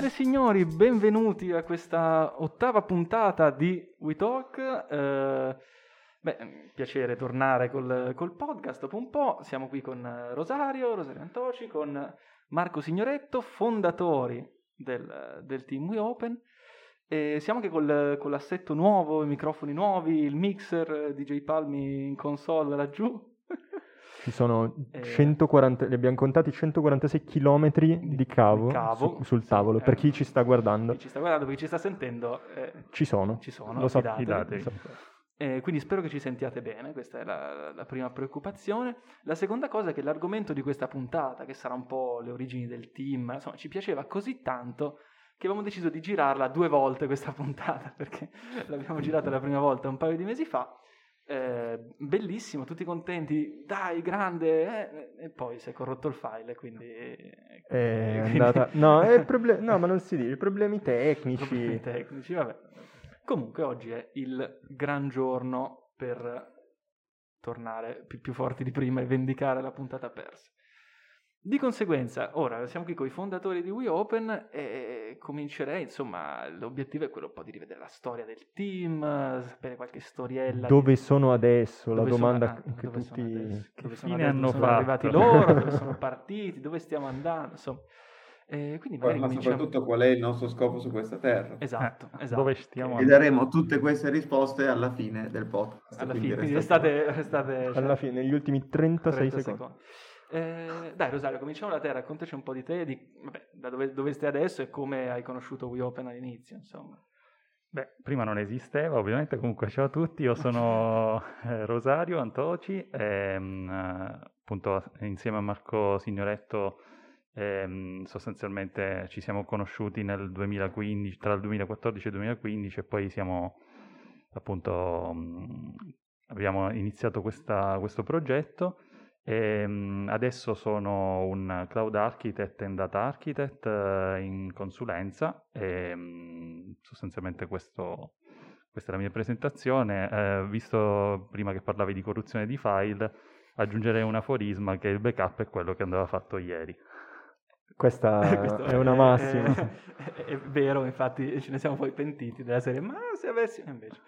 Signore e signori, benvenuti a questa ottava puntata di We Talk. Eh, beh, piacere tornare col, col, podcast dopo un po'. Siamo qui con Rosario, Rosario Antoci, con Marco Signoretto, fondatori del, del team We Open. E siamo anche col, con l'assetto nuovo, i microfoni nuovi, il mixer DJ Palmi in console laggiù. Ci sono 140, li abbiamo contati 146 km di cavo, di cavo su, sul tavolo. Sì, per chi ci sta guardando, chi ci sta guardando, per chi ci sta sentendo, eh, ci sono. Ci sono, lo so, fidate. Eh, quindi spero che ci sentiate bene, questa è la, la, prima preoccupazione. La seconda cosa è che l'argomento di questa puntata, che sarà un po' le origini del team, insomma, ci piaceva così tanto che abbiamo deciso di girarla due volte questa puntata, perché l'abbiamo girata la prima volta un paio di mesi fa eh, bellissimo, tutti contenti, dai, grande, eh, e poi si è corrotto il file, quindi... È quindi... andata... No, è proble... no, ma non si dice, problemi tecnici. Problemi tecnici, vabbè. Comunque oggi è il gran giorno per tornare più, più forti di prima e vendicare la puntata persa. Di conseguenza, ora siamo qui con i fondatori di WeOpen e comincerei, insomma, l'obiettivo è quello un po' di rivedere la storia del team, sapere qualche storiella. Dove di... sono adesso? Dove la domanda sono, ah, che dove tutti... Sono che dove fine sono hanno fatto? Sono arrivati loro, dove sono partiti, dove stiamo andando, insomma. Eh, quindi ma cominciamo... soprattutto qual è il nostro scopo su questa terra. Esatto, eh, esatto. Dove stiamo E daremo tutte queste risposte alla fine del podcast. Alla quindi fine, restate- restate, restate Alla fine, negli ultimi 36 30 secondi. Eh, dai Rosario, cominciamo da te, raccontaci un po' di te, di, vabbè, da dove, dove stai adesso e come hai conosciuto WeOpen all'inizio, insomma. Beh, prima non esisteva, ovviamente, comunque ciao a tutti, io sono eh, Rosario Antoci, e, mm, appunto insieme a Marco Signoretto ehm, sostanzialmente ci siamo conosciuti nel 2015, tra il 2014 e il 2015 e poi siamo appunto, mh, abbiamo iniziato questa, questo progetto e, mh, adesso sono un cloud architect e data architect eh, in consulenza e mh, sostanzialmente questo, questa è la mia presentazione. Eh, visto prima che parlavi di corruzione di file, aggiungerei un aforisma che il backup è quello che andava fatto ieri. Questa è una massima. È, è- è vero, infatti ce ne siamo poi pentiti della serie, ma se avessi... E invece,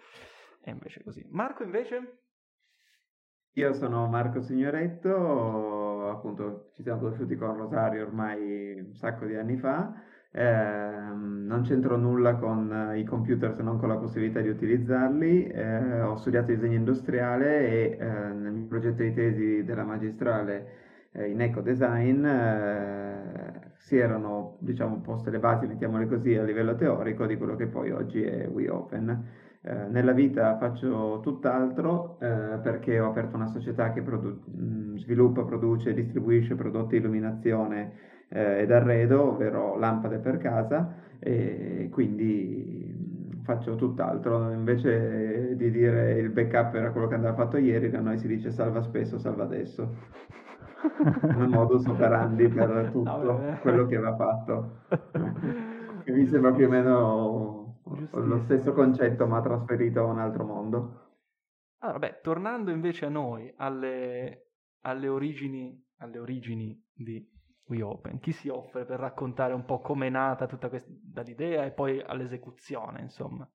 e invece così. Marco invece? Io sono Marco Signoretto, appunto ci siamo conosciuti con Rosario ormai un sacco di anni fa. Ehm, non c'entro nulla con eh, i computer se non con la possibilità di utilizzarli. Eh, ho studiato disegno industriale e eh, nel mio progetto di tesi della magistrale eh, in eco design eh, si erano diciamo poste le basi, mettiamole così, a livello teorico di quello che poi oggi è WeOpen. Eh, nella vita faccio tutt'altro eh, perché ho aperto una società che produ- mh, sviluppa, produce e distribuisce prodotti di illuminazione eh, ed arredo, ovvero lampade per casa, e quindi mh, faccio tutt'altro. Invece di dire il backup era quello che andava fatto ieri, da noi si dice salva spesso, salva adesso. Un modus operandi per tutto vabbè. quello che va fatto. Che mi sembra più o meno lo stesso concetto ma trasferito a un altro mondo. Allora, beh, tornando invece a noi, alle, alle origini, alle origini di WeOpen, chi si offre per raccontare un po' come è nata tutta questa dall'idea e poi all'esecuzione, insomma?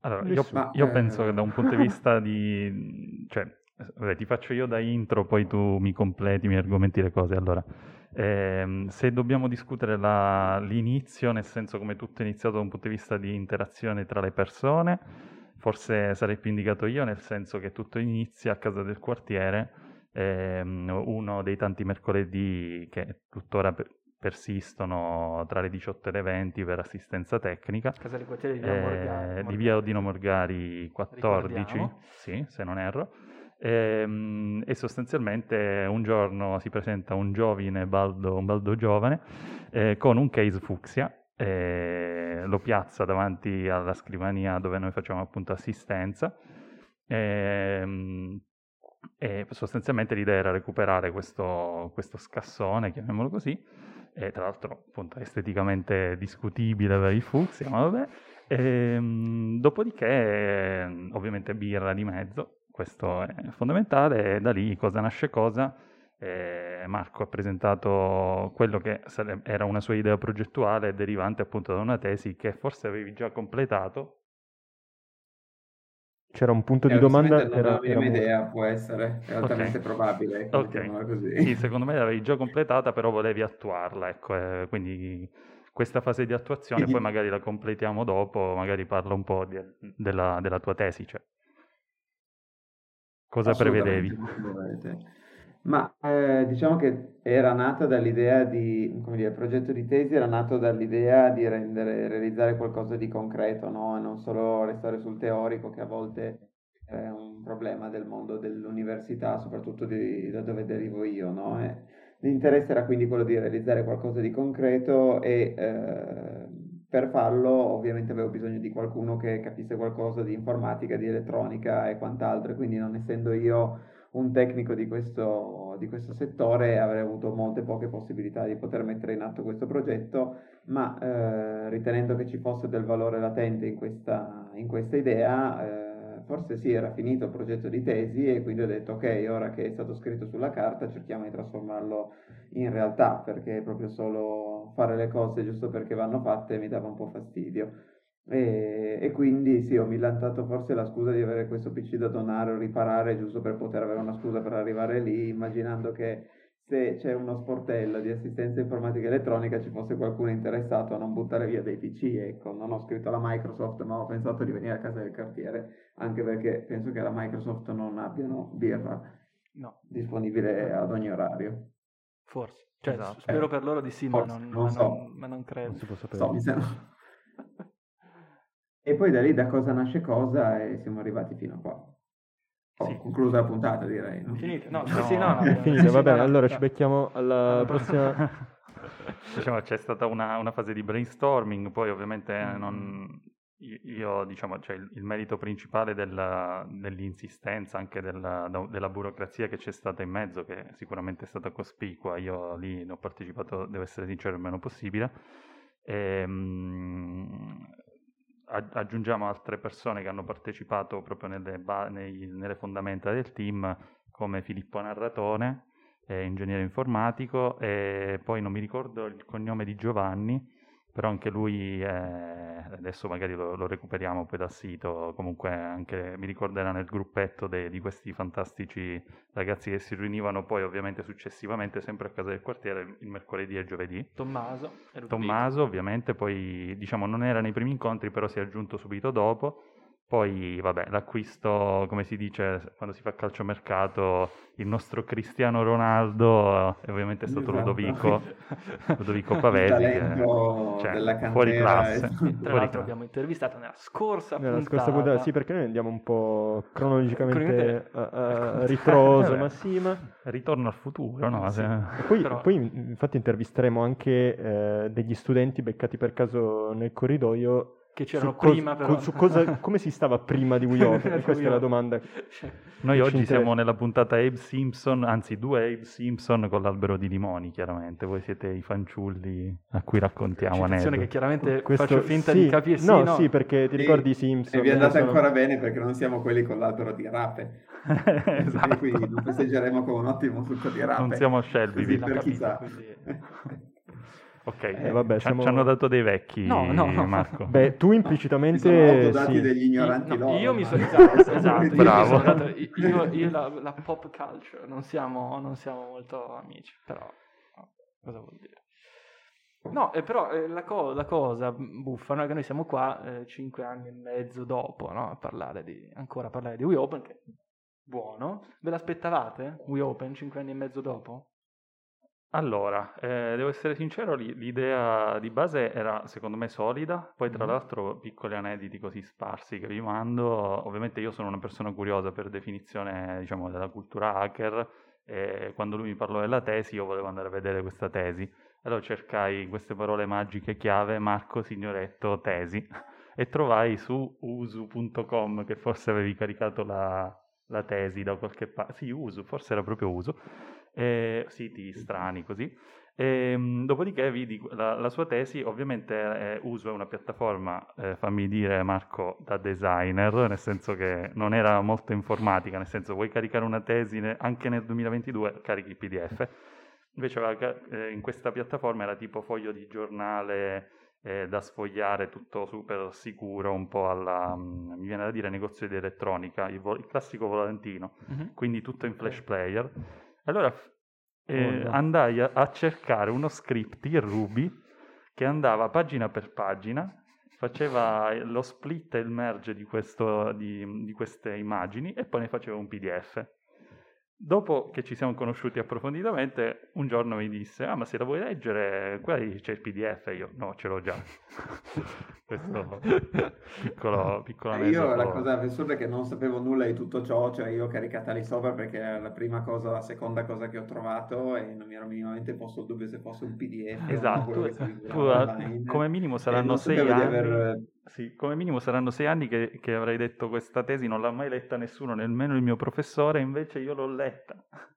Allora, io, io Ma, penso eh, che da un punto di vista di... cioè, vabbè, ti faccio io da intro, poi tu mi completi, mi argomenti le cose. Allora, ehm, se dobbiamo discutere la- l'inizio, nel senso come tutto è iniziato da un punto di vista di interazione tra le persone, forse sarei più indicato io, nel senso che tutto inizia a casa del quartiere, ehm, uno dei tanti mercoledì che tuttora per- persistono tra le 18 e le 20 per assistenza tecnica. Casa del quartiere di Via Eh, Morgari. di via Odino Morgari 14, Ricordiamo. sì, se non erro. Ehm, E, sostanzialmente un giorno si presenta un giovine baldo, un baldo giovane eh, con un case fucsia, eh, lo piazza davanti alla scrivania dove noi facciamo appunto assistenza. Ehm, e sostanzialmente l'idea era recuperare questo, questo scassone, chiamiamolo così, e tra l'altro appunto esteticamente discutibile per il fucsia, ma vabbè. Ehm, dopodiché, ovviamente birra di mezzo, questo è fondamentale, e da lì cosa nasce cosa, eh, Marco ha presentato quello che era una sua idea progettuale derivante appunto da una tesi che forse avevi già completato. C'era un punto di eh, domanda. Non era, era idea, può essere, è altamente okay. probabile. Okay. Sì, secondo me l'avevi già completata, però volevi attuarla, ecco, eh, quindi questa fase di attuazione quindi... poi magari la completiamo dopo, magari parla un po' di, della, della, tua tesi. Cioè. Cosa prevedevi? Ma eh, diciamo che era nata dall'idea di, come dire, il progetto di tesi era nato dall'idea di rendere, realizzare qualcosa di concreto, no? E non solo restare sul teorico, che a volte è un problema del mondo dell'università, soprattutto di, da dove derivo io, no? E l'interesse era quindi quello di realizzare qualcosa di concreto e eh, per farlo ovviamente avevo bisogno di qualcuno che capisse qualcosa di informatica, di elettronica e quant'altro, quindi non essendo io un tecnico di questo, di questo, settore avrei avuto molte poche possibilità di poter mettere in atto questo progetto, ma eh, ritenendo che ci fosse del valore latente in questa, in questa idea, eh, forse sì, era finito il progetto di tesi e quindi ho detto ok, ora che è stato scritto sulla carta cerchiamo di trasformarlo in realtà, perché proprio solo fare le cose giusto perché vanno fatte mi dava un po' fastidio. E, e, quindi sì, ho millantato forse la scusa di avere questo PC da donare o riparare giusto per poter avere una scusa per arrivare lì, immaginando che se c'è uno sportello di assistenza informatica elettronica ci fosse qualcuno interessato a non buttare via dei PC. Ecco, non ho scritto alla Microsoft, ma ho pensato di venire a casa del quartiere, anche perché penso che la Microsoft non abbiano birra no. disponibile ad ogni orario. Forse. Cioè, esatto. Spero eh, per loro di sì, ma non, non, ma, so. non, ma non credo. Non si può sapere. So, mi sembra... E poi da lì da cosa nasce cosa e siamo arrivati fino a qua. Ho sì. concluso la puntata, direi. No? Finito, no, no, sì, no, no, è finita, va bene, allora ci becchiamo alla prossima... diciamo, c'è stata una, una, fase di brainstorming, poi ovviamente non, io, diciamo, cioè il, il, merito principale della, dell'insistenza, anche della, della, burocrazia che c'è stata in mezzo, che sicuramente è stata cospicua, io lì ne ho partecipato, devo essere sincero, il meno possibile. E, ehm, aggiungiamo altre persone che hanno partecipato proprio nelle, ba- nei, nelle fondamenta del team, come Filippo Narratone, eh, ingegnere informatico, e poi non mi ricordo il cognome di Giovanni, però anche lui, è, adesso magari lo, lo, recuperiamo poi dal sito, comunque anche mi ricordo era nel gruppetto de, di questi fantastici ragazzi che si riunivano poi ovviamente successivamente sempre a casa del quartiere il mercoledì e il giovedì. Tommaso. Tommaso ovviamente, poi diciamo non era nei primi incontri però si è aggiunto subito dopo poi, vabbè, l'acquisto, come si dice quando si fa calciomercato, il nostro Cristiano Ronaldo e ovviamente è stato esatto. Ludovico, Ludovico Pavesi, che, cioè, fuori classe. Tra l'altro abbiamo intervistato nella scorsa nella puntata. Scorsa puntata. Sì, perché noi andiamo un po' cronologicamente a, a ritroso, ma sì, ma... Ritorno al futuro, no? Sì. Poi, Però... poi, infatti intervisteremo anche eh, degli studenti beccati per caso nel corridoio che c'erano su prima cos- però. Su cosa, come si stava prima di Wii Open? Questa è la domanda. Cioè, Noi oggi siamo nella puntata Abe Simpson, anzi due Abe Simpson con l'albero di limoni, chiaramente. Voi siete i fanciulli a cui raccontiamo aneddoti. che chiaramente Questo, faccio finta sì, di capire. No, no, sì, perché ti ricordi i Simpson. E vi è andata sono... ancora bene perché non siamo quelli con l'albero di rape. esatto. Quindi lo festeggeremo con un ottimo succo di rape. Non siamo Shelby. Così, per chi sa. Ok, eh, vabbè, siamo... ci hanno dato dei vecchi, no, no, no. Marco. Beh, tu implicitamente... Sono sì. degli ignoranti no, Io mi sono... Esatto, esatto Bravo. Io, dato, io, io la, la, pop culture, non siamo, non siamo molto amici, però... cosa vuol dire? No, eh, però eh, la, co- la, cosa buffa no, è che noi siamo qua eh, cinque anni e mezzo dopo no, a parlare di, ancora a parlare di Wii Open, che è buono. Ve l'aspettavate? Wii Open cinque anni e mezzo dopo? Allora, eh, devo essere sincero, l'idea di base era secondo me solida, poi tra mm. l'altro piccoli aneddoti così sparsi che vi mando, ovviamente io sono una persona curiosa per definizione diciamo della cultura hacker e quando lui mi parlò della tesi io volevo andare a vedere questa tesi, allora cercai queste parole magiche chiave Marco Signoretto tesi e trovai su usu.com che forse avevi caricato la, la tesi da qualche parte, sì usu, forse era proprio usu eh, siti strani così. E, ehm, dopodiché vidi la, la, sua tesi, ovviamente eh, uso una piattaforma, eh, fammi dire Marco, da designer, nel senso che non era molto informatica, nel senso vuoi caricare una tesi ne, anche nel 2022, carichi il PDF. Invece eh, in questa piattaforma era tipo foglio di giornale eh, da sfogliare, tutto super sicuro, un po' alla, um, mi viene da dire, negozio di elettronica, il, vo- il classico volantino, mm-hmm. quindi tutto in flash player. Allora eh, andai a, a, cercare uno script in Ruby che andava pagina per pagina, faceva lo split e il merge di, questo, di, di queste immagini e poi ne faceva un PDF. Dopo che ci siamo conosciuti approfonditamente, un giorno mi disse: Ah, ma se la vuoi leggere, qua c'è il PDF. Io, no, ce l'ho già. Questo piccolo, piccolo eh, Io la cosa assurda è che non sapevo nulla di tutto ciò, cioè io ho caricata lì sopra perché era la prima cosa, la seconda cosa che ho trovato e non mi ero minimamente posto il dubbio se fosse un PDF. Esatto, tu, come minimo saranno sei anni. Aver... Sì, come minimo saranno sei anni che, che avrei detto questa tesi non l'ha mai letta nessuno, nemmeno il mio professore, invece io l'ho letta.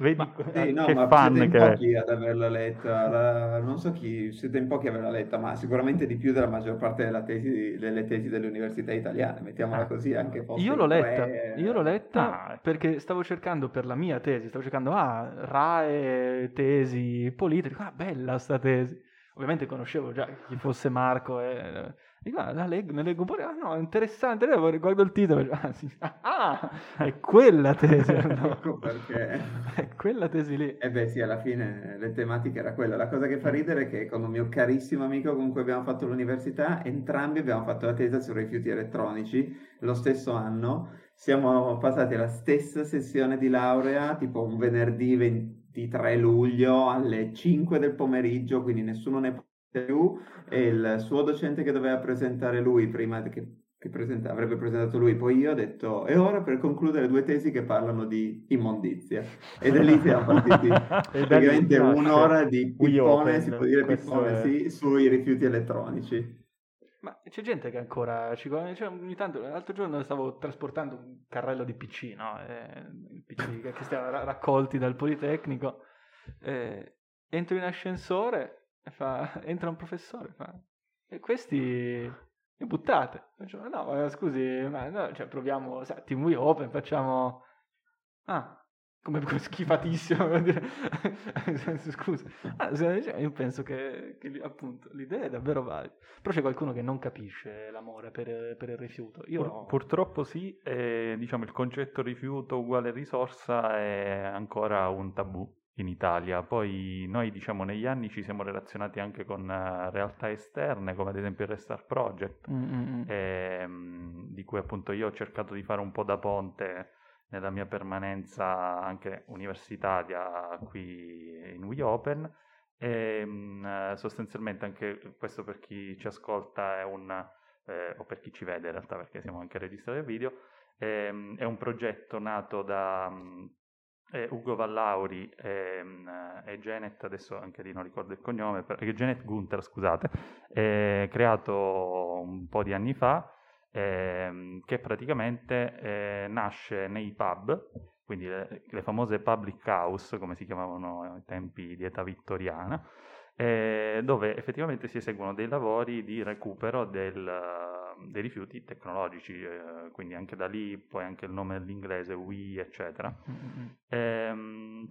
Vedi ma, sì, no, che ma fan siete in pochi ad averla letta, la, non so chi, siete in pochi ad averla letta, ma sicuramente di più della maggior parte tesi, delle tesi delle università italiane, mettiamola ah. così, anche Io l'ho letta, tre... io l'ho letta ah. perché stavo cercando per la mia tesi, stavo cercando, ah, RAE, tesi politiche, ah, bella sta tesi. Ovviamente conoscevo già chi fosse Marco e Dico, ah, la leggo, ne leggo un po', ah no, interessante, guardo il titolo, ah, sì. ah è quella tesi, ecco perché. È quella tesi lì. E eh beh sì, alla fine le tematiche era quella. La cosa che fa ridere è che con un mio carissimo amico con cui abbiamo fatto l'università, entrambi abbiamo fatto la tesi sui rifiuti elettronici lo stesso anno. Siamo passati alla stessa sessione di laurea, tipo un venerdì 23 luglio alle 5 del pomeriggio, quindi nessuno ne più e il suo docente che doveva presentare lui prima che, che presenta, avrebbe presentato lui, poi io ho detto e ora per concludere due tesi che parlano di immondizia ed è lì siamo partiti praticamente un'ora di pippone, si può dire pippone, è... sì, sui rifiuti elettronici. Ma c'è gente che ancora ci cioè, ogni tanto, l'altro giorno stavo trasportando un carrello di PC, no? Eh, PC che stiamo raccolti dal Politecnico. Eh, entro in ascensore fa, entra un professore, fa, e questi li buttate. Faccio, no, ma scusi, ma no, cioè, proviamo, team we open, facciamo... Ah, come schifatissimo, scusa. Ah, io penso che, che, appunto l'idea è davvero valida. Però c'è qualcuno che non capisce l'amore per, per il rifiuto. Io Pur, no. Purtroppo sì, e, diciamo il concetto rifiuto uguale risorsa è ancora un tabù in Italia. Poi noi diciamo negli anni ci siamo relazionati anche con uh, realtà esterne come ad esempio il Restart Project mm-hmm. e, um, di cui appunto io ho cercato di fare un po' da ponte nella mia permanenza anche universitaria qui in WeOpen e um, sostanzialmente anche questo per chi ci ascolta è un eh, o per chi ci vede in realtà perché siamo anche registrati al video ehm, è un progetto nato da um, eh, Ugo Vallauri e, mm, e, Janet, adesso anche lì non ricordo il cognome, perché Janet Gunther, scusate, è creato un po' di anni fa, eh, che praticamente eh, nasce nei pub, quindi le, le, famose public house, come si chiamavano ai tempi di età vittoriana, eh, dove effettivamente si eseguono dei lavori di recupero del dei rifiuti tecnologici, eh, quindi anche da lì poi anche il nome dell'inglese, WE, eccetera. Mm-hmm. Ehm,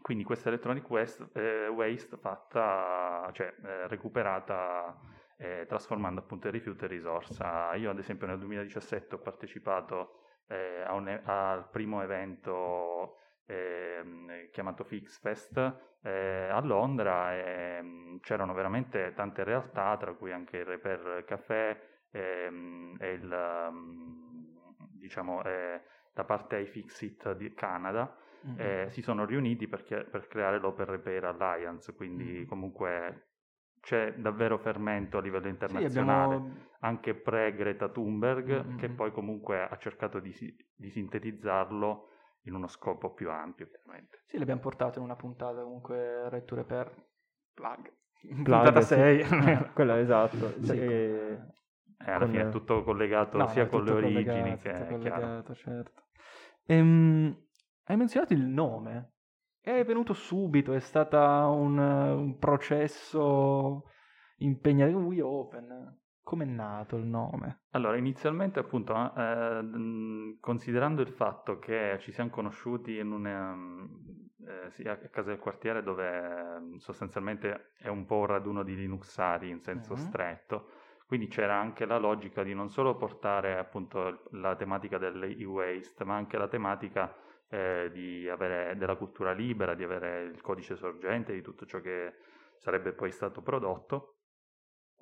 quindi questa electronic waste, eh, waste fatta, cioè eh, recuperata eh, trasformando appunto il rifiuto in risorsa. Io ad esempio nel 2017 ho partecipato eh, un, al primo evento eh, chiamato FixFest eh, a Londra e mh, c'erano veramente tante realtà, tra cui anche il Repair Café, ehm, è il, um, diciamo, è da parte iFixit di Canada, mm-hmm. eh, si sono riuniti perché, per creare l'Open Repair Alliance, quindi mm-hmm. comunque c'è davvero fermento a livello internazionale, sì, abbiamo... anche pre-Greta Thunberg, mm-hmm. che poi comunque ha cercato di, di, sintetizzarlo in uno scopo più ampio, chiaramente. Sì, l'abbiamo portato in una puntata comunque Retture per Plug. Plug puntata 6. Sì. Quella esatto. Sì, e... Eh, alla con... fine è tutto collegato no, sia con le origini che... Tutto collegato, certo. Ehm, hai menzionato il nome. È venuto subito, è stato un, un processo impegnativo. We Open. Com'è nato il nome? Allora, inizialmente appunto, eh, considerando il fatto che ci siamo conosciuti in una, eh, sì, a casa del quartiere dove sostanzialmente è un po' un raduno di Linuxari in senso mm-hmm. stretto, quindi c'era anche la logica di non solo portare appunto la tematica dell'e-waste, ma anche la tematica eh, di avere della cultura libera, di avere il codice sorgente di tutto ciò che sarebbe poi stato prodotto.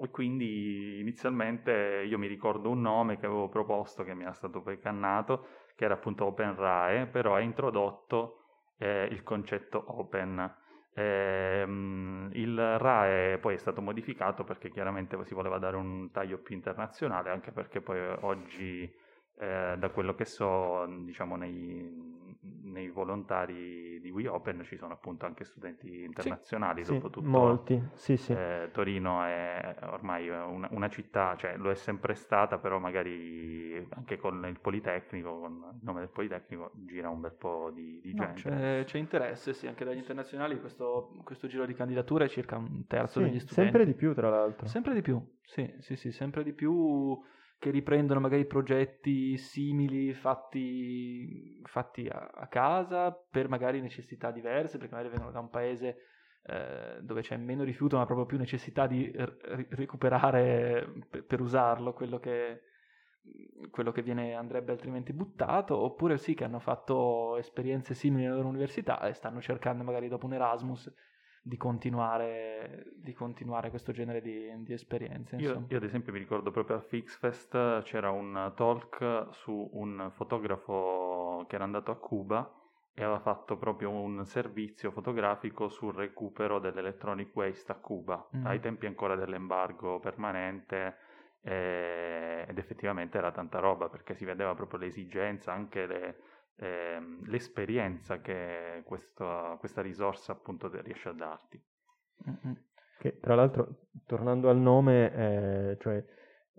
E quindi inizialmente io mi ricordo un nome che avevo proposto, che mi era stato poi cannato, che era appunto OpenRAE, però ha introdotto eh, il concetto open. Eh, il RAE poi è stato modificato perché chiaramente si voleva dare un taglio più internazionale, anche perché poi oggi eh, da quello che so, diciamo, nei, nei, volontari di WeOpen ci sono appunto anche studenti internazionali, sì, dopo tutto. Molti, sì, sì. Eh, Torino è ormai una, una, città, cioè lo è sempre stata, però magari anche con il Politecnico, con il nome del Politecnico, gira un bel po' di, di no, gente. C'è, c'è, interesse, sì, anche dagli internazionali, questo, questo giro di candidature è circa un terzo sì, degli studenti. Sempre di più, tra l'altro. Sempre di più, sì, sì, sì, sempre di più che riprendono magari progetti simili fatti, fatti a, a, casa per magari necessità diverse, perché magari vengono da un paese eh, dove c'è meno rifiuto, ma proprio più necessità di r- recuperare per, per usarlo quello che, quello che viene, andrebbe altrimenti buttato, oppure sì che hanno fatto esperienze simili nella loro università e stanno cercando magari dopo un Erasmus di continuare, di continuare questo genere di, di esperienze. Io, io, ad esempio mi ricordo proprio a FixFest c'era un talk su un fotografo che era andato a Cuba e aveva fatto proprio un servizio fotografico sul recupero dell'electronic waste a Cuba, mm. ai tempi ancora dell'embargo permanente eh, ed effettivamente era tanta roba perché si vedeva proprio l'esigenza, anche le, ehm, l'esperienza che questo, questa risorsa appunto riesce a darti. Mm-hmm. Che tra l'altro, tornando al nome, eh, cioè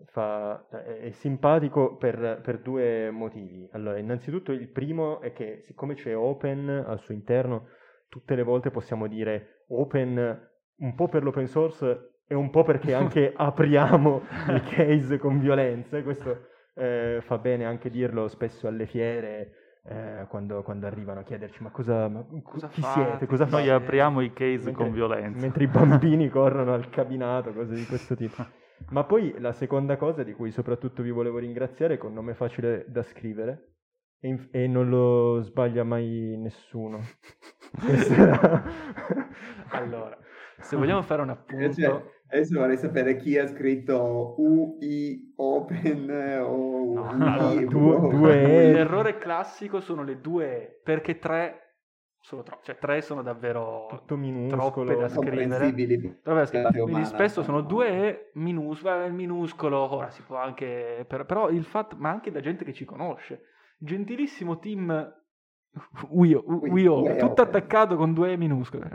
fa, è, è, simpatico per, per, due motivi. Allora, innanzitutto il primo è che siccome c'è open al suo interno, tutte le volte possiamo dire open un po' per l'open source e un po' perché anche apriamo i case con violenza. Questo eh, fa bene anche dirlo spesso alle fiere eh, quando, quando, arrivano a chiederci ma cosa, ma cosa chi fate? siete, cosa Noi fate? apriamo i case mentre, con violenza. Mentre i bambini corrono al cabinato, cose di questo tipo. Ma poi la seconda cosa di cui soprattutto vi volevo ringraziare è che è un nome facile da scrivere e, e non lo sbaglia mai nessuno. allora, se vogliamo fare un appunto... Adesso vorrei sapere chi ha scritto UI Open o no, UI. Due, due L'errore classico sono le due E, perché tre sono troppo, cioè tre sono davvero Tutto minuscolo, troppe da scrivere. da scrivere. Quindi spesso sono due E minuscolo, il minuscolo, ora si può anche, però il fatto, ma anche da gente che ci conosce. Gentilissimo team Wio, Wio, tutto attaccato con due E minuscole.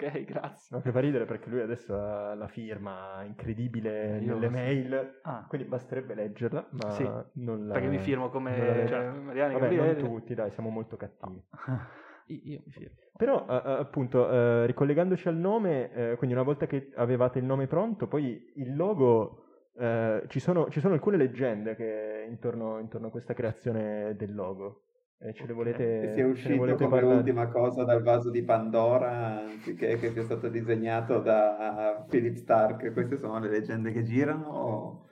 Ok, grazie. Che fa ridere perché lui adesso ha la firma incredibile Io nelle mail, ah. quindi basterebbe leggerla, ma sì, non la... Perché mi firmo come cioè, Mariani Vabbè, Gabriele. non tutti, dai, siamo molto cattivi. Io mi firmo. Però, uh, appunto, uh, ricollegandoci al nome, quindi una volta che avevate il nome pronto, poi il logo... Ci sono, ci, sono, alcune leggende che intorno, intorno a questa creazione del logo. E ce le volete, che sia uscito volete come parlare? ultima cosa dal vaso di Pandora anziché che sia stato disegnato da Philip Stark. Queste sono le leggende che girano? O...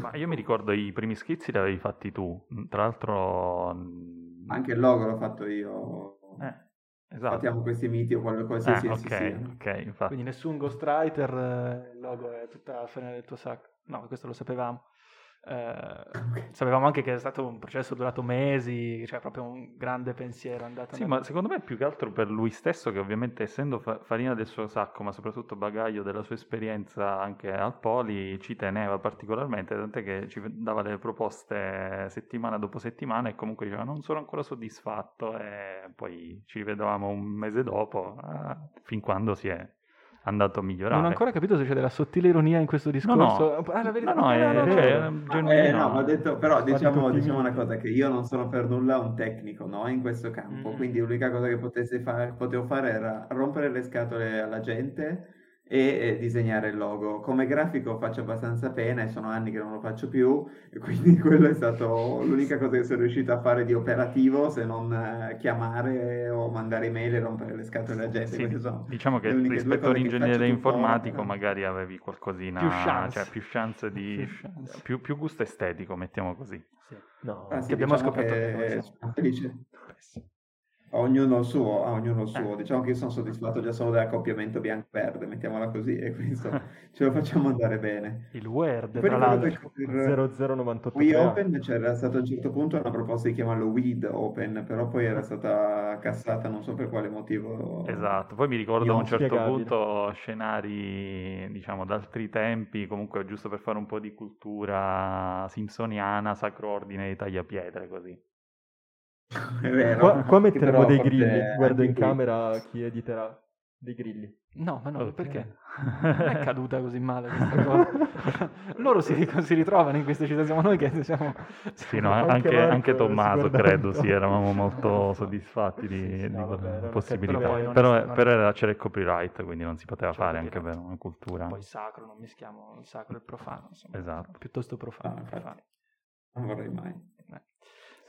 Ma io mi ricordo i primi schizzi li avevi fatti tu, tra l'altro... Anche il logo l'ho fatto io. Eh, esatto. Fattiamo questi miti o qualcosa eh, ok, ok, infatti. Quindi nessun ghostwriter, eh, il logo è tutta la fine del tuo sacco. No, questo lo sapevamo. Eh, sapevamo anche che è stato un processo durato mesi, cioè proprio un grande pensiero. Andato sì, nel... ma secondo me più che altro per lui stesso, che ovviamente essendo fa- farina del suo sacco, ma soprattutto bagaglio della sua esperienza anche al Poli, ci teneva particolarmente, tant'è che ci dava le proposte settimana dopo settimana e comunque diceva non sono ancora soddisfatto e poi ci rivedevamo un mese dopo, eh, fin quando si è andato a migliorare. Non ho ancora capito se c'è della sottile ironia in questo discorso. No, no, ah, la verità, no, no, è, no, no, cioè, no. è Eh, no, ma ho detto, però diciamo, diciamo una cosa, che io non sono per nulla un tecnico, no, in questo campo, Mm. quindi l'unica cosa che potessi fare, potevo fare era rompere le scatole alla gente e, disegnare il logo. Come grafico faccio abbastanza pena e sono anni che non lo faccio più, quindi quello è stato l'unica cosa che sono riuscito a fare di operativo, se non eh, chiamare o mandare email e rompere le scatole alla gente. Sì, diciamo che rispetto all'ingegnere tuttora, informatico però. magari avevi qualcosina, Più chance. cioè più chance di... Più chance. più, più gusto estetico, mettiamo così. No, Ah, sì, Che abbiamo diciamo scoperto che sì. sono felice. A ognuno il suo, a ognuno il suo. Diciamo che io sono soddisfatto già solo dell'accoppiamento bianco-verde, mettiamola così, e quindi insomma, ce lo facciamo andare bene. Il Word, tra l'altro. per 0098 Wii Open c'era stato a un certo punto una proposta di chiamarlo Weed Open, però poi era stata cassata, non so per quale motivo. Esatto, poi mi ricordo a un certo punto scenari, diciamo, d'altri tempi, comunque giusto per fare un po' di cultura simpsoniana, Sacro Ordine di Tagliapietre, così. È vero. Qua, qua metteremo dei grilli, guardo anche in qui- camera chi editerà dei grilli. No, ma no, Ok. perché? Non è caduta così male questa cosa. Loro si, si ritrovano in queste città, siamo noi che siamo... Sì, no, Anche anche, Tommaso, credo, sì, eravamo molto soddisfatti di, Sì, sì, di no, quella vabbè, possibilità. Però non Però, non però era- c'era il copyright, quindi non si poteva C'era fare anche per una cultura. Poi sacro, non mischiamo il sacro e il profano, insomma. Esatto. Piuttosto profano. Ah, profano. Non vorrei mai.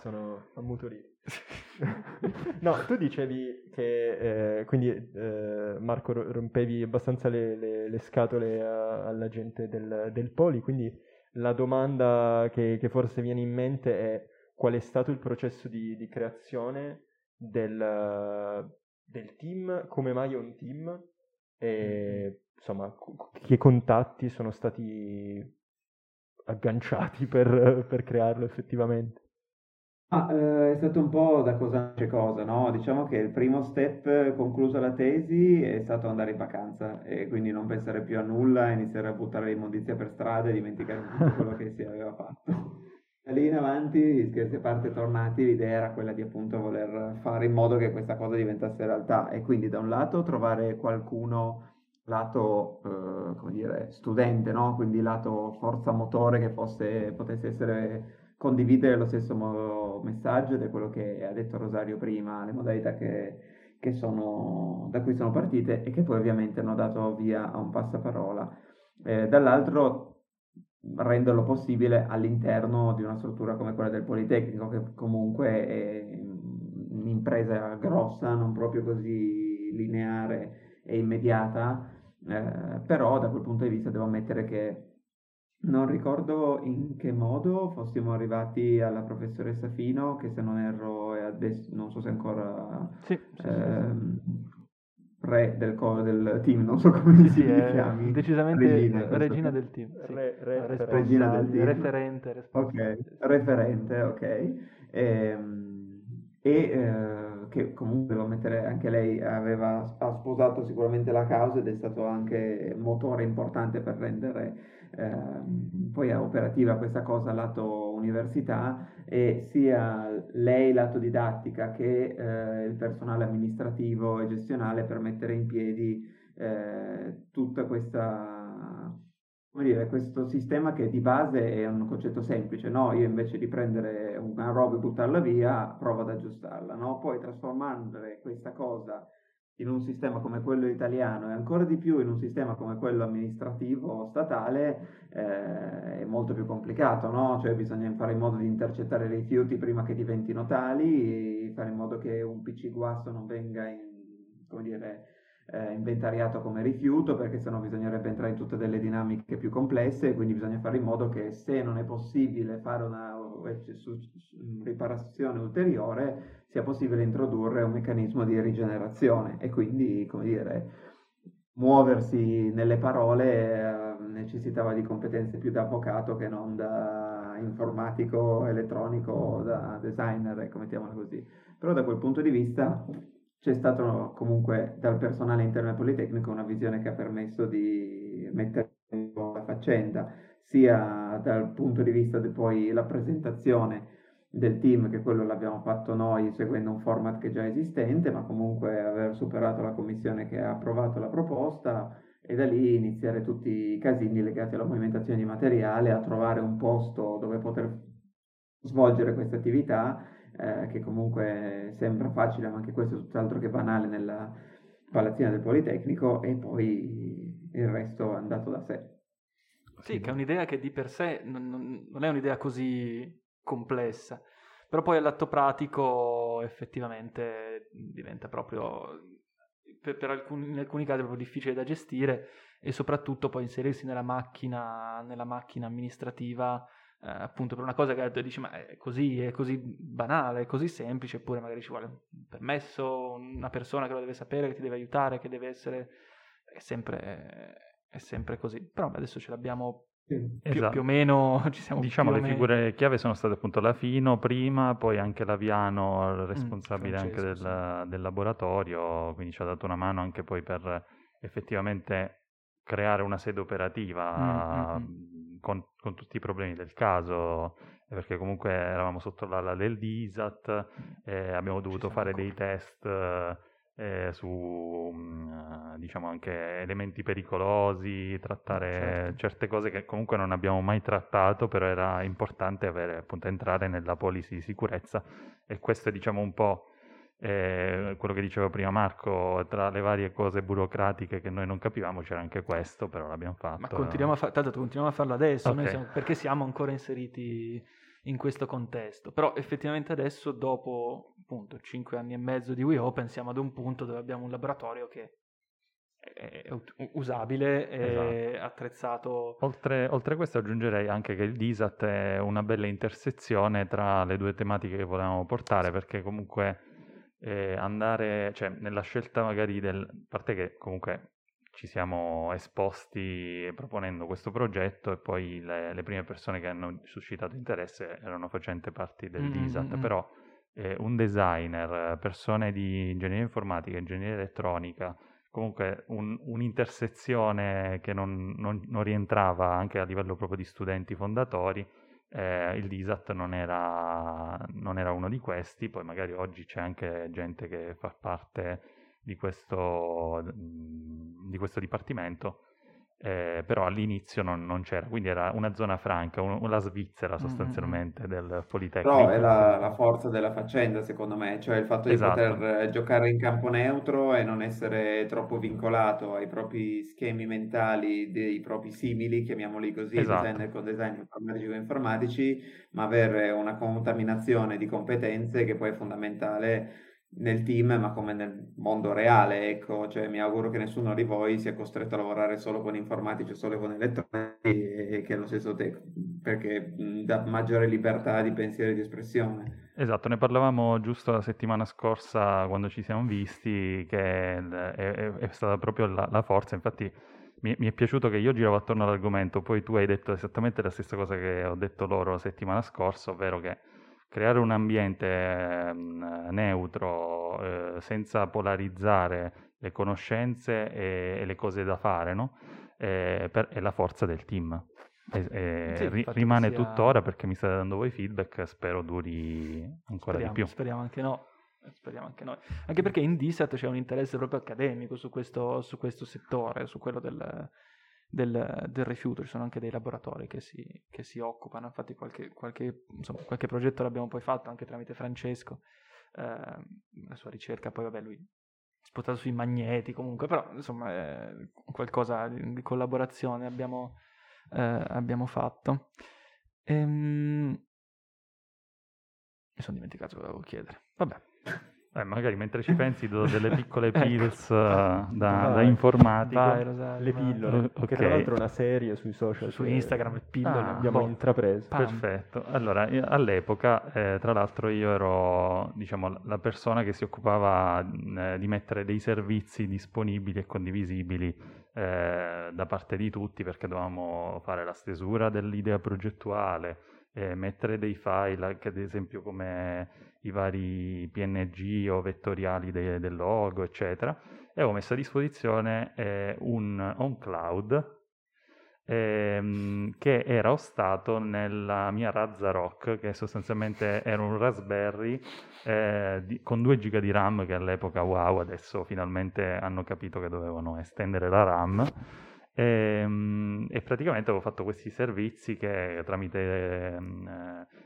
Sono ammutorito. no, tu dicevi che eh, quindi eh, Marco ro- rompevi abbastanza le, le- le scatole a- alla gente del, del Poli, quindi la domanda che, che forse viene in mente è qual è stato il processo di, di creazione del, del team, come mai è un team e insomma cu- che contatti sono stati agganciati per, per crearlo effettivamente. Ah, eh, è stato un po' da cosa nasce cosa, no? Diciamo che il primo step, eh, conclusa la tesi, è stato andare in vacanza e quindi non pensare più a nulla, iniziare a buttare l'immondizia per strada e dimenticare tutto quello che si aveva fatto. Da lì in avanti, scherzi a parte tornati, l'idea era quella di appunto voler fare in modo che questa cosa diventasse realtà e quindi da un lato trovare qualcuno lato, eh, come dire, studente, no? Quindi lato forza motore che fosse, potesse essere condividere lo stesso messaggio ed è quello che ha detto Rosario prima, le modalità che, che sono, da cui sono partite e che poi ovviamente hanno dato via a un passaparola. Eh, dall'altro renderlo possibile all'interno di una struttura come quella del Politecnico, che comunque è un'impresa grossa, non proprio così lineare e immediata, eh, però da quel punto di vista devo ammettere che non ricordo in che modo fossimo arrivati alla professoressa Fino, che se non erro è adesso, non so se ancora Sì, sì, sì, ehm, re del, co- del team, non so come sì, si sì, è chiami. decisamente Regina, in regina, del team. sì. Re- re- Responsabile, regina del team. referente, responsabile. Ok, referente, ok. Ehm, E, eh, che comunque devo ammettere anche lei aveva, ha sposato sicuramente la causa ed è stato anche motore importante per rendere ehm, poi operativa questa cosa lato università e sia lei lato didattica che eh, il personale amministrativo e gestionale per mettere in piedi eh, dire, questo sistema che di base è un concetto semplice, no? Io invece di prendere una roba e buttarla via, provo ad aggiustarla, no? Poi trasformare questa cosa in un sistema come quello italiano e ancora di più in un sistema come quello amministrativo statale eh, è molto più complicato, no? Cioè bisogna fare in modo di intercettare i rifiuti prima che diventino tali, fare in modo che un PC guasto non venga in, come dire, eh, inventariato come rifiuto perché sennò bisognerebbe entrare in tutte delle dinamiche più complesse e quindi bisogna fare in modo che se non è possibile fare una riparazione ulteriore sia possibile introdurre un meccanismo di rigenerazione e quindi come dire muoversi nelle parole eh, necessitava di competenze più da avvocato che non da informatico elettronico da designer ecco mettiamola così. Però da quel punto di vista c'è stato comunque dal personale interno al Politecnico una visione che ha permesso di mettere in la faccenda, sia dal punto di vista di poi la presentazione del team che quello l'abbiamo fatto noi seguendo un format che è già esistente, ma comunque aver superato la commissione che ha approvato la proposta e da lì iniziare tutti i casini legati alla movimentazione di materiale, a trovare un posto dove poter svolgere questa attività, eh, che comunque sembra facile, ma anche questo è tutt'altro che banale nella palazzina del Politecnico, e poi il resto è andato da sé. Sì, che è un'idea che di per sé non, non è un'idea così complessa, però poi all'atto pratico effettivamente diventa proprio, per, per alcuni, in alcuni casi proprio difficile da gestire e soprattutto poi inserirsi nella macchina, nella macchina amministrativa eh, appunto per una cosa che dici ma è così, è così banale, è così semplice, eppure magari ci vuole un permesso, una persona che lo deve sapere, che ti deve aiutare, che deve essere... è sempre, è sempre così. Però adesso ce l'abbiamo più, esatto. più, o meno ci siamo diciamo le figure chiave sono state appunto la Fino prima poi anche Laviano il mm, responsabile mm, anche del, sì. del, laboratorio quindi ci ha dato una mano anche poi per effettivamente creare una sede operativa mm, mm, mm. con, con, tutti i problemi del caso perché comunque eravamo sotto l'ala del DISAT e abbiamo dovuto fare dei test eh, su mm, diciamo anche elementi pericolosi, trattare certo. certe cose che comunque non abbiamo mai trattato, però era importante avere, appunto, entrare nella policy di sicurezza e questo è diciamo un po' eh, quello che diceva prima Marco, tra le varie cose burocratiche che noi non capivamo c'era anche questo, però l'abbiamo fatto. Ma continuiamo a, fa- continuiamo a farlo adesso, okay. siamo, perché siamo ancora inseriti in questo contesto. Però effettivamente adesso, dopo appunto 5 anni e mezzo di WeOpen, siamo ad un punto dove abbiamo un laboratorio che è usabile e esatto. attrezzato. Oltre, oltre, a questo aggiungerei anche che il DISAT è una bella intersezione tra le due tematiche che volevamo portare, perché comunque eh, andare, cioè nella scelta magari del, a parte che comunque ci siamo esposti proponendo questo progetto e poi le, le prime persone che hanno suscitato interesse erano facenti parte del mm-hmm. DISAT, però eh, un designer, persone di ingegneria informatica, ingegneria elettronica, comunque un, un'intersezione che non, non, non, rientrava anche a livello proprio di studenti fondatori, eh, il DISAT non era, non era uno di questi, poi magari oggi c'è anche gente che fa parte di questo, di questo dipartimento, eh, però all'inizio non, non, c'era, quindi era una zona franca, un, la Svizzera sostanzialmente mm-hmm. del Politecnico. Però è la, la, forza della faccenda secondo me, cioè il fatto di esatto. poter giocare in campo neutro e non essere troppo vincolato ai propri schemi mentali, dei propri simili, chiamiamoli così, esatto. designer con design informatici informatici, ma avere una contaminazione di competenze che poi è fondamentale nel team, ma come nel mondo reale, ecco, cioè mi auguro che nessuno di voi sia costretto a lavorare solo con informatici o solo con elettronici e che allo stesso tempo, perché dà maggiore libertà di pensiero e di espressione. Esatto, ne parlavamo giusto la settimana scorsa quando ci siamo visti, che è, è, è stata proprio la, la forza, infatti mi, mi, è piaciuto che io giravo attorno all'argomento, poi tu hai detto esattamente la stessa cosa che ho detto loro la settimana scorsa, ovvero che creare un ambiente eh, neutro eh, senza polarizzare le conoscenze e, e, le cose da fare, no? è, per, è la forza del team. E, e sì, ri, rimane sia... tuttora perché mi state dando voi feedback, spero duri ancora speriamo, di più. Speriamo anche no. Speriamo anche noi. Anche perché in DISAT c'è un interesse proprio accademico su questo, su questo settore, su quello del, del, del, rifiuto, ci sono anche dei laboratori che si, che si occupano, infatti qualche, qualche, insomma, qualche, progetto l'abbiamo poi fatto anche tramite Francesco, eh, la sua ricerca, poi vabbè lui spostato sui magneti comunque, però insomma eh, qualcosa di, collaborazione abbiamo, eh, abbiamo fatto. Ehm... Mi sono dimenticato cosa volevo chiedere, vabbè. Eh, magari mentre ci pensi do delle piccole ecco. pills uh, da, da informatico. Vai, Rosario, le pillole, uh, okay. che tra l'altro è una serie sui social. Su Instagram, le pillole. Ah, abbiamo boh. intrapreso. Perfetto. Allora, all'epoca, eh, tra l'altro, io ero diciamo, la persona che si occupava eh, di mettere dei servizi disponibili e condivisibili eh, da parte di tutti perché dovevamo fare la stesura dell'idea progettuale, mettere dei file, anche ad esempio come i vari PNG o vettoriali de- del logo, eccetera, e ho messo a disposizione eh, un on cloud ehm, che era ostato nella mia Razza Rock, che sostanzialmente era un Raspberry eh, di, con 2 GB di RAM, che all'epoca wow, adesso finalmente hanno capito che dovevano estendere la RAM. E, ehm, e, praticamente avevo fatto questi servizi che tramite eh,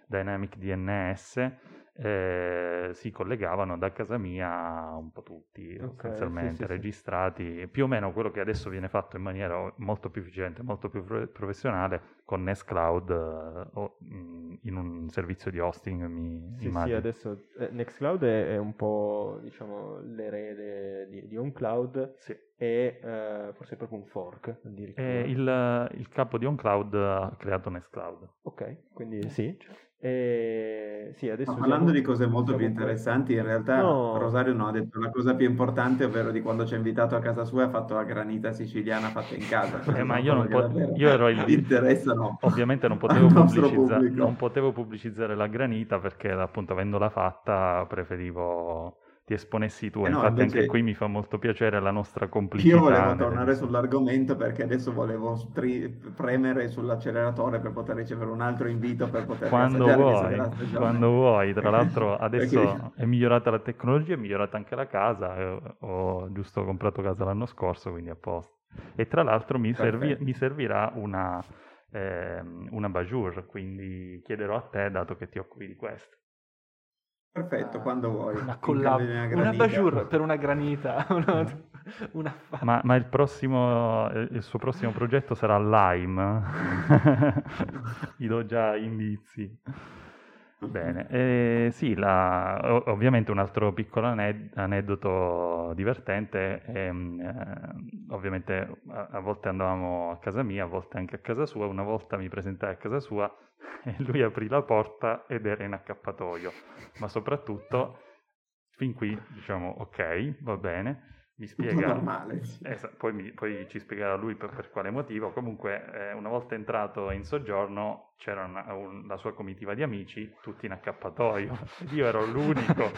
Dynamic DNS eh, si collegavano da casa mia un po' tutti okay, sostanzialmente sì, sì, registrati. Più o meno quello che adesso viene fatto in maniera molto più efficiente molto più professionale con Nextcloud uh, o mh, in un servizio di hosting mi sì, immagino. sì adesso eh, Nextcloud è, è, un po' diciamo l'erede di, di OnCloud sì. e uh, forse è proprio un fork il, il, capo di OnCloud ha creato Nextcloud ok quindi sì e sì, adesso no, parlando di cose molto più interessanti, in realtà no. Rosario non ha detto la cosa più importante, ovvero di quando ci ha invitato a casa sua ha fatto la granita siciliana fatta in casa. Eh, ma io, non po- io ero il... interessa, no. Ovviamente non potevo, pubblicizza- non potevo pubblicizzare la granita perché appunto avendola fatta preferivo ti esponessi tu. Eh no, Infatti, anche qui mi fa molto piacere la nostra complicità. Io volevo tornare sull'argomento perché adesso volevo stri- premere sull'acceleratore per poter ricevere un altro invito per poter quando vuoi, quando vuoi. Tra l'altro, adesso perché... è migliorata la tecnologia, è migliorata anche la casa. Eh, ho giusto comprato casa l'anno scorso, quindi a posto. E tra l'altro mi, servi- mi servirà una, eh, una Bajur, quindi chiederò a te, dato che ti occupi di questo. Perfetto, ah, quando vuoi. Una, collab- una, una per una granita. Una, una ma, ma, il, prossimo, il suo prossimo progetto sarà Lime. Gli do già indizi. Bene, eh, sì, la, ovviamente un altro piccolo aned- aneddoto divertente, è, mm, eh, ovviamente a, volte andavamo a casa mia, a volte anche a casa sua, una volta mi presentai a casa sua e lui aprì la porta ed era in accappatoio, ma soprattutto fin qui diciamo ok, va bene, mi spiega... normale. Sì. Eh, poi, mi, poi, ci spiegherà lui per, per quale motivo. Comunque, eh, una volta entrato in soggiorno, c'era una, un, la sua comitiva di amici, tutti in accappatoio. Io ero l'unico.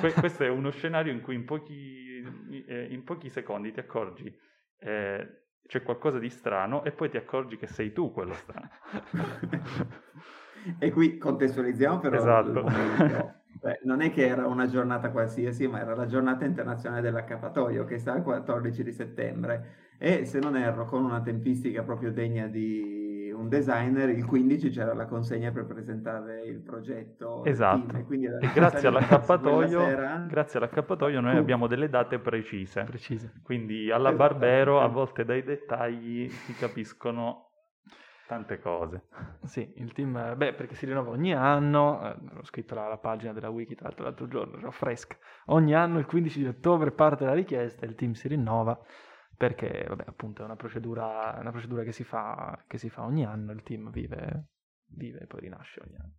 que- questo è uno scenario in cui in pochi, eh, in pochi secondi ti accorgi eh, c'è qualcosa di strano e poi ti accorgi che sei tu quello strano. e qui contestualizziamo però. Esatto. Beh, non è che era una giornata qualsiasi, ma era la giornata internazionale dell'accappatoio che sta il 14 di settembre e se non erro con una tempistica proprio degna di un designer, il 15 c'era la consegna per presentare il progetto. Esatto, e grazie all'accappatoio, sera... grazie all'accappatoio noi abbiamo delle date precise, precise. quindi alla esatto. Barbero a volte dai dettagli si capiscono Tante cose. Sì, il team, beh, perché si rinnova ogni anno, eh, ho scritto la, la, pagina della wiki tra l'altro l'altro giorno, ero fresca, ogni anno il 15 di ottobre parte la richiesta e il team si rinnova perché, vabbè, appunto è una procedura, una procedura che, si fa, che si fa ogni anno, il team vive, vive e poi rinasce ogni anno.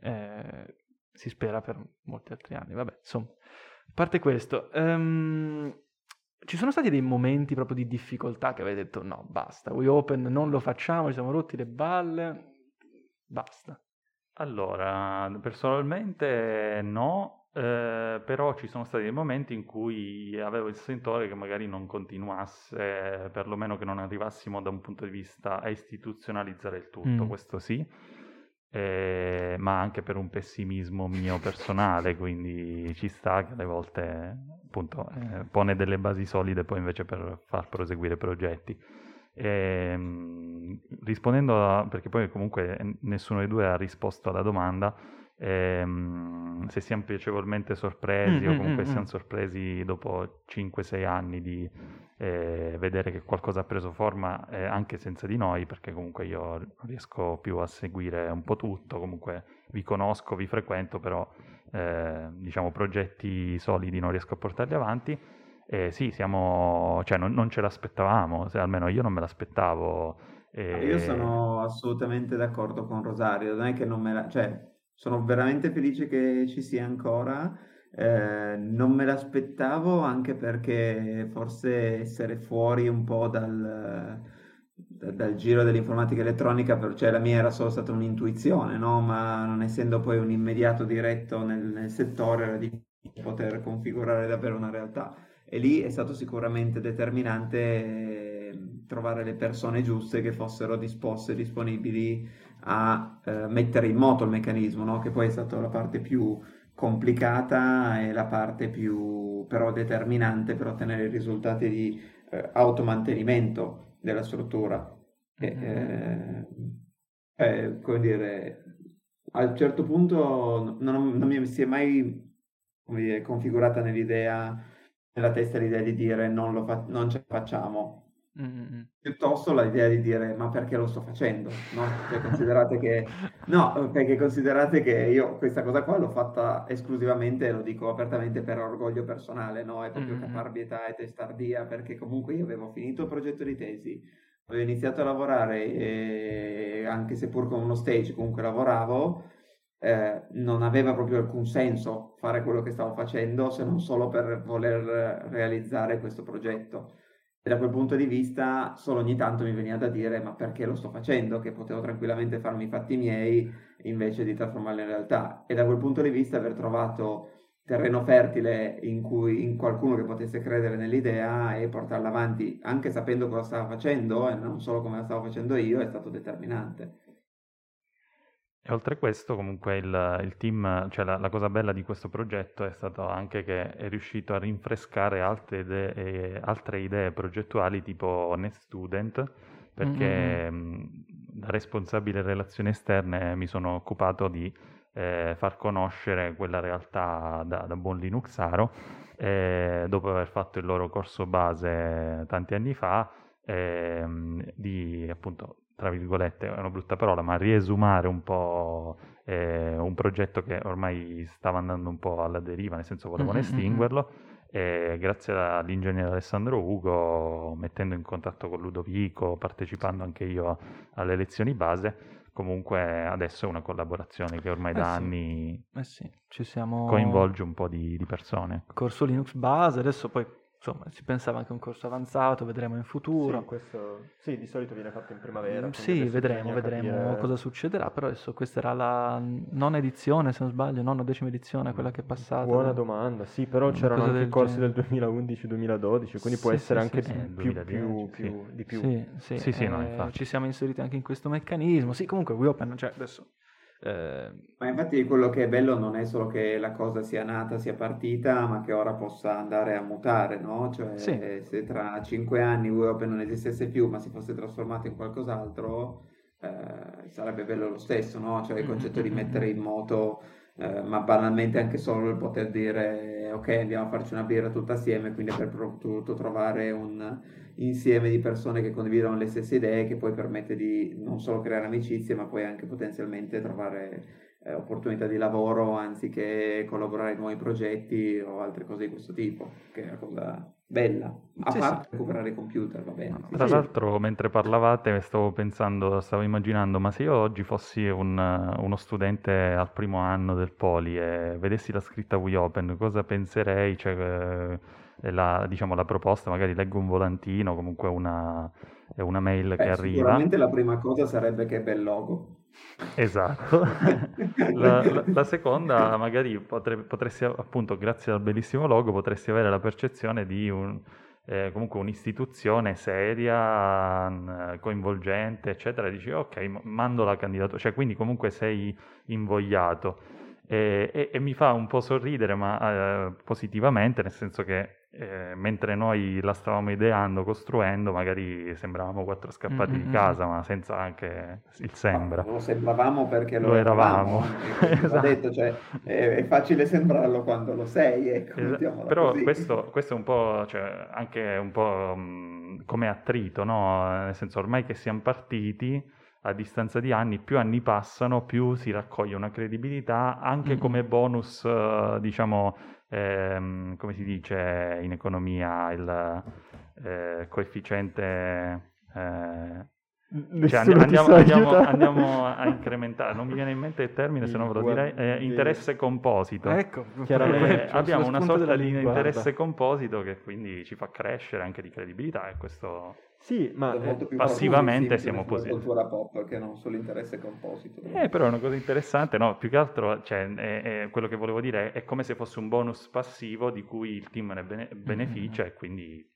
Eh, si spera per molti altri anni, vabbè, insomma, a parte questo... Um, ci sono stati dei momenti proprio di difficoltà che avete detto no, basta, We Open non lo facciamo, ci siamo rotti le balle, basta. Allora, personalmente no, eh, però ci sono stati dei momenti in cui avevo il sentore che magari non continuasse, perlomeno che non arrivassimo da un punto di vista a istituzionalizzare il tutto, mm. questo sì eh, ma anche per un pessimismo mio personale, quindi ci sta che alle volte appunto eh, pone delle basi solide poi invece per far proseguire progetti. E, ehm, rispondendo a, perché poi comunque nessuno dei due ha risposto alla domanda, ehm, se siamo piacevolmente sorpresi mm-hmm, o comunque mm-hmm. siamo sorpresi dopo 5-6 anni di eh, vedere che qualcosa ha preso forma eh, anche senza di noi, perché comunque io riesco più a seguire un po' tutto, comunque vi conosco, vi frequento, però eh, diciamo progetti solidi non riesco a portarli avanti. E sì, siamo, cioè non, non ce l'aspettavamo, se almeno io non me l'aspettavo. E... Io sono assolutamente d'accordo con Rosario, non è che non me la... cioè sono veramente felice che ci sia ancora eh, non me l'aspettavo anche perché forse essere fuori un po' dal, dal, dal giro dell'informatica elettronica, cioè la mia era solo stata un'intuizione, no? ma non essendo poi un immediato diretto nel, nel settore era difficile poter configurare davvero una realtà. E lì è stato sicuramente determinante trovare le persone giuste che fossero disposte, disponibili a eh, mettere in moto il meccanismo, no? che poi è stata la parte più complicata e la parte più però determinante per ottenere i risultati di eh, automantenimento della struttura. Mm-hmm. Eh, come dire, a un certo punto non, non mi si è mai dire, configurata nell'idea, nella testa l'idea di dire non, lo fa- non ce la facciamo. Mm-hmm. Piuttosto l'idea di dire ma perché lo sto facendo? No? Cioè, considerate che, no, perché considerate che io questa cosa qua l'ho fatta esclusivamente, lo dico apertamente per orgoglio personale, no? È proprio mm-hmm. caparbietà e testardia, perché comunque io avevo finito il progetto di tesi, avevo iniziato a lavorare e anche seppur con uno stage comunque lavoravo, eh, non aveva proprio alcun senso fare quello che stavo facendo se non solo per voler realizzare questo progetto. Da quel punto di vista solo ogni tanto mi veniva da dire ma perché lo sto facendo? Che potevo tranquillamente farmi i fatti miei invece di trasformarli in realtà. E da quel punto di vista aver trovato terreno fertile in cui in qualcuno che potesse credere nell'idea e portarla avanti anche sapendo cosa stava facendo e non solo come la stavo facendo io è stato determinante. E oltre a questo, comunque, il, il team, cioè la, la, cosa bella di questo progetto è stato anche che è riuscito a rinfrescare altre idee, eh, altre idee progettuali tipo Honest Student, perché mm-hmm. mh, da responsabile relazioni esterne mi sono occupato di eh, far conoscere quella realtà da, da buon Linuxaro, eh, dopo aver fatto il loro corso base tanti anni fa, ehm, di appunto tra virgolette, è una brutta parola, ma riesumare un po' eh, un progetto che ormai stava andando un po' alla deriva, nel senso volevano mm-hmm. estinguerlo. E grazie all'ingegnere Alessandro Ugo, mettendo in contatto con Ludovico, partecipando anche io alle lezioni base, comunque adesso è una collaborazione che ormai eh da sì. anni eh sì. siamo... coinvolge un po' di, di persone. Corso Linux base, adesso poi insomma, si pensava anche a un corso avanzato, vedremo in futuro. Sì, questo, sì di solito viene fatto in primavera. Mm, sì, vedremo, vedremo capire... cosa succederà, però adesso questa era la nona edizione, se non sbaglio, nona o decima edizione, quella che è passata. Buona domanda, sì, però c'erano anche del corsi genere. del 2011-2012, quindi può essere anche sì, più, più, più, più, di più. Sì, sì, sì, sì eh, no, ci siamo inseriti anche in questo meccanismo. Sì, comunque WeOpen, cioè adesso eh... Ma infatti quello che è bello non è solo che la cosa sia nata, sia partita, ma che ora possa andare a mutare, no? Cioè sì. se tra cinque anni WeOpen non esistesse più, ma si fosse trasformato in qualcos'altro, eh, sarebbe bello lo stesso, no? Cioè il concetto di mettere in moto, eh, ma banalmente anche solo il poter dire ok andiamo a farci una birra tutta assieme, quindi aver potuto trovare un insieme di persone che condividono le stesse idee che poi permette di non solo creare amicizie ma poi anche potenzialmente trovare eh, opportunità di lavoro anziché collaborare in nuovi progetti o altre cose di questo tipo, che è una cosa bella, a sì, parte sì. recuperare i computer, va bene. Tra sì. l'altro, mentre parlavate, stavo pensando, stavo immaginando, ma se io oggi fossi un, uno studente al primo anno del Poli e vedessi la scritta WeOpen, cosa penserei? Cioè, eh, la, diciamo, la proposta, magari leggo un volantino, comunque una, una mail Beh, che arriva. Sicuramente la prima cosa sarebbe che è bel logo. Esatto. la, la, la, seconda, magari potrebbe, potresti, appunto, grazie al bellissimo logo, potresti avere la percezione di un, eh, comunque un'istituzione seria, coinvolgente, eccetera. Dici, ok, mando la candidatura, cioè quindi comunque sei invogliato. E, e, e mi fa un po' sorridere, ma eh, positivamente, nel senso che eh, mentre noi la stavamo ideando, costruendo, magari sembravamo quattro scappati mm-hmm. di casa, ma senza anche il sembra. lo sembravamo perché lo, lo eravamo. eravamo. esatto. detto, cioè, è, è, facile sembrarlo quando lo sei. Ecco, esatto. Però questo, questo, è un po', cioè, anche un po' mh, come attrito, no? nel senso ormai che siamo partiti a distanza di anni, più anni passano, più si raccoglie una credibilità, anche mm-hmm. come bonus, uh, diciamo, ehm, come si dice in economia, il eh, coefficiente... Eh, cioè andiamo, andiamo, andiamo, a incrementare, non mi viene in mente il termine, se no ve lo direi, eh, interesse composito. Ecco, chiaramente eh, abbiamo una sorta di interesse composito che quindi ci fa crescere anche di credibilità e questo sì, ma eh, passivamente siamo positivi. cultura pop che non solo interesse composito. Eh, però è una cosa interessante, no? Più che altro, cioè, è, è, quello che volevo dire è come se fosse un bonus passivo di cui il team ne bene- beneficia mm-hmm. e quindi,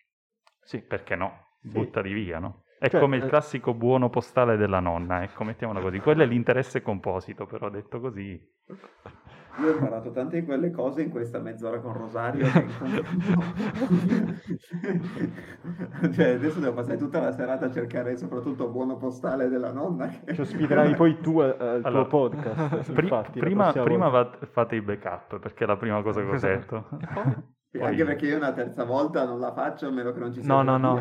sì, perché no? Buttali via, no? È Cioè, come il eh, classico buono postale della nonna, ecco, mettiamola così. Quello è l'interesse composito, però detto così. Io ho imparato tante di quelle cose in questa mezz'ora con Rosario. cioè, adesso devo passare tutta la serata a cercare soprattutto buono postale della nonna. che- Ci ospiterai poi tu al, al Allora, tuo podcast. Pri- infatti, prima prima va- fate i backup, perché è la prima cosa che ho detto. Poi? Anche perché io una terza volta non la faccio a meno che non ci sia No, no, no.